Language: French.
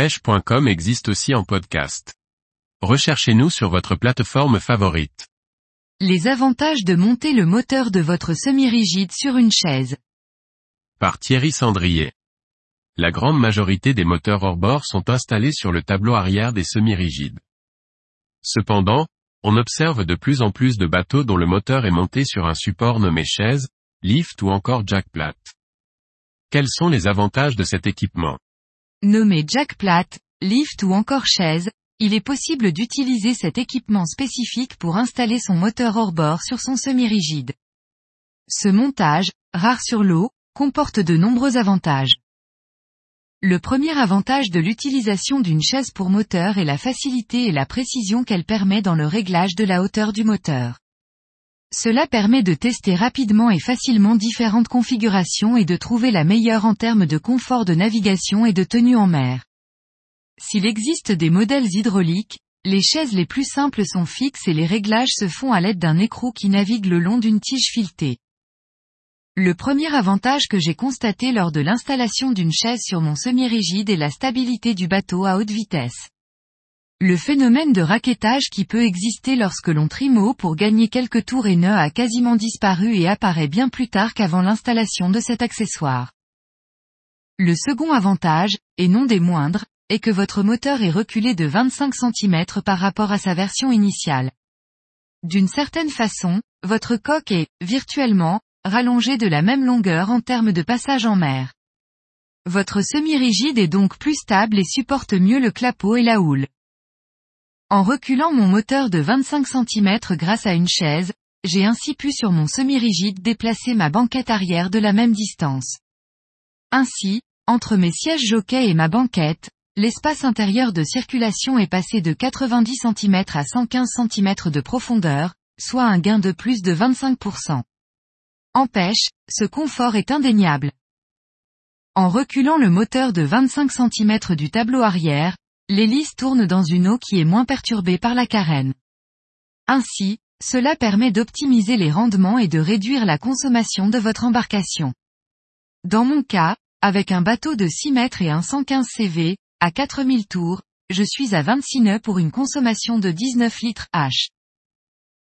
pêche.com existe aussi en podcast. Recherchez-nous sur votre plateforme favorite. Les avantages de monter le moteur de votre semi-rigide sur une chaise. Par Thierry Sandrier. La grande majorité des moteurs hors-bord sont installés sur le tableau arrière des semi-rigides. Cependant, on observe de plus en plus de bateaux dont le moteur est monté sur un support nommé chaise, lift ou encore jack plate. Quels sont les avantages de cet équipement? Nommé jack plate, lift ou encore chaise, il est possible d'utiliser cet équipement spécifique pour installer son moteur hors-bord sur son semi-rigide. Ce montage, rare sur l'eau, comporte de nombreux avantages. Le premier avantage de l'utilisation d'une chaise pour moteur est la facilité et la précision qu'elle permet dans le réglage de la hauteur du moteur. Cela permet de tester rapidement et facilement différentes configurations et de trouver la meilleure en termes de confort de navigation et de tenue en mer. S'il existe des modèles hydrauliques, les chaises les plus simples sont fixes et les réglages se font à l'aide d'un écrou qui navigue le long d'une tige filetée. Le premier avantage que j'ai constaté lors de l'installation d'une chaise sur mon semi-rigide est la stabilité du bateau à haute vitesse. Le phénomène de raquettage qui peut exister lorsque l'on haut pour gagner quelques tours et nœuds a quasiment disparu et apparaît bien plus tard qu'avant l'installation de cet accessoire. Le second avantage, et non des moindres, est que votre moteur est reculé de 25 cm par rapport à sa version initiale. D'une certaine façon, votre coque est, virtuellement, rallongée de la même longueur en termes de passage en mer. Votre semi-rigide est donc plus stable et supporte mieux le clapot et la houle. En reculant mon moteur de 25 cm grâce à une chaise, j'ai ainsi pu sur mon semi-rigide déplacer ma banquette arrière de la même distance. Ainsi, entre mes sièges jockey et ma banquette, l'espace intérieur de circulation est passé de 90 cm à 115 cm de profondeur, soit un gain de plus de 25%. En pêche, ce confort est indéniable. En reculant le moteur de 25 cm du tableau arrière, l'hélice tourne dans une eau qui est moins perturbée par la carène. Ainsi, cela permet d'optimiser les rendements et de réduire la consommation de votre embarcation. Dans mon cas, avec un bateau de 6 mètres et un 115 CV, à 4000 tours, je suis à 26 nœuds pour une consommation de 19 litres H.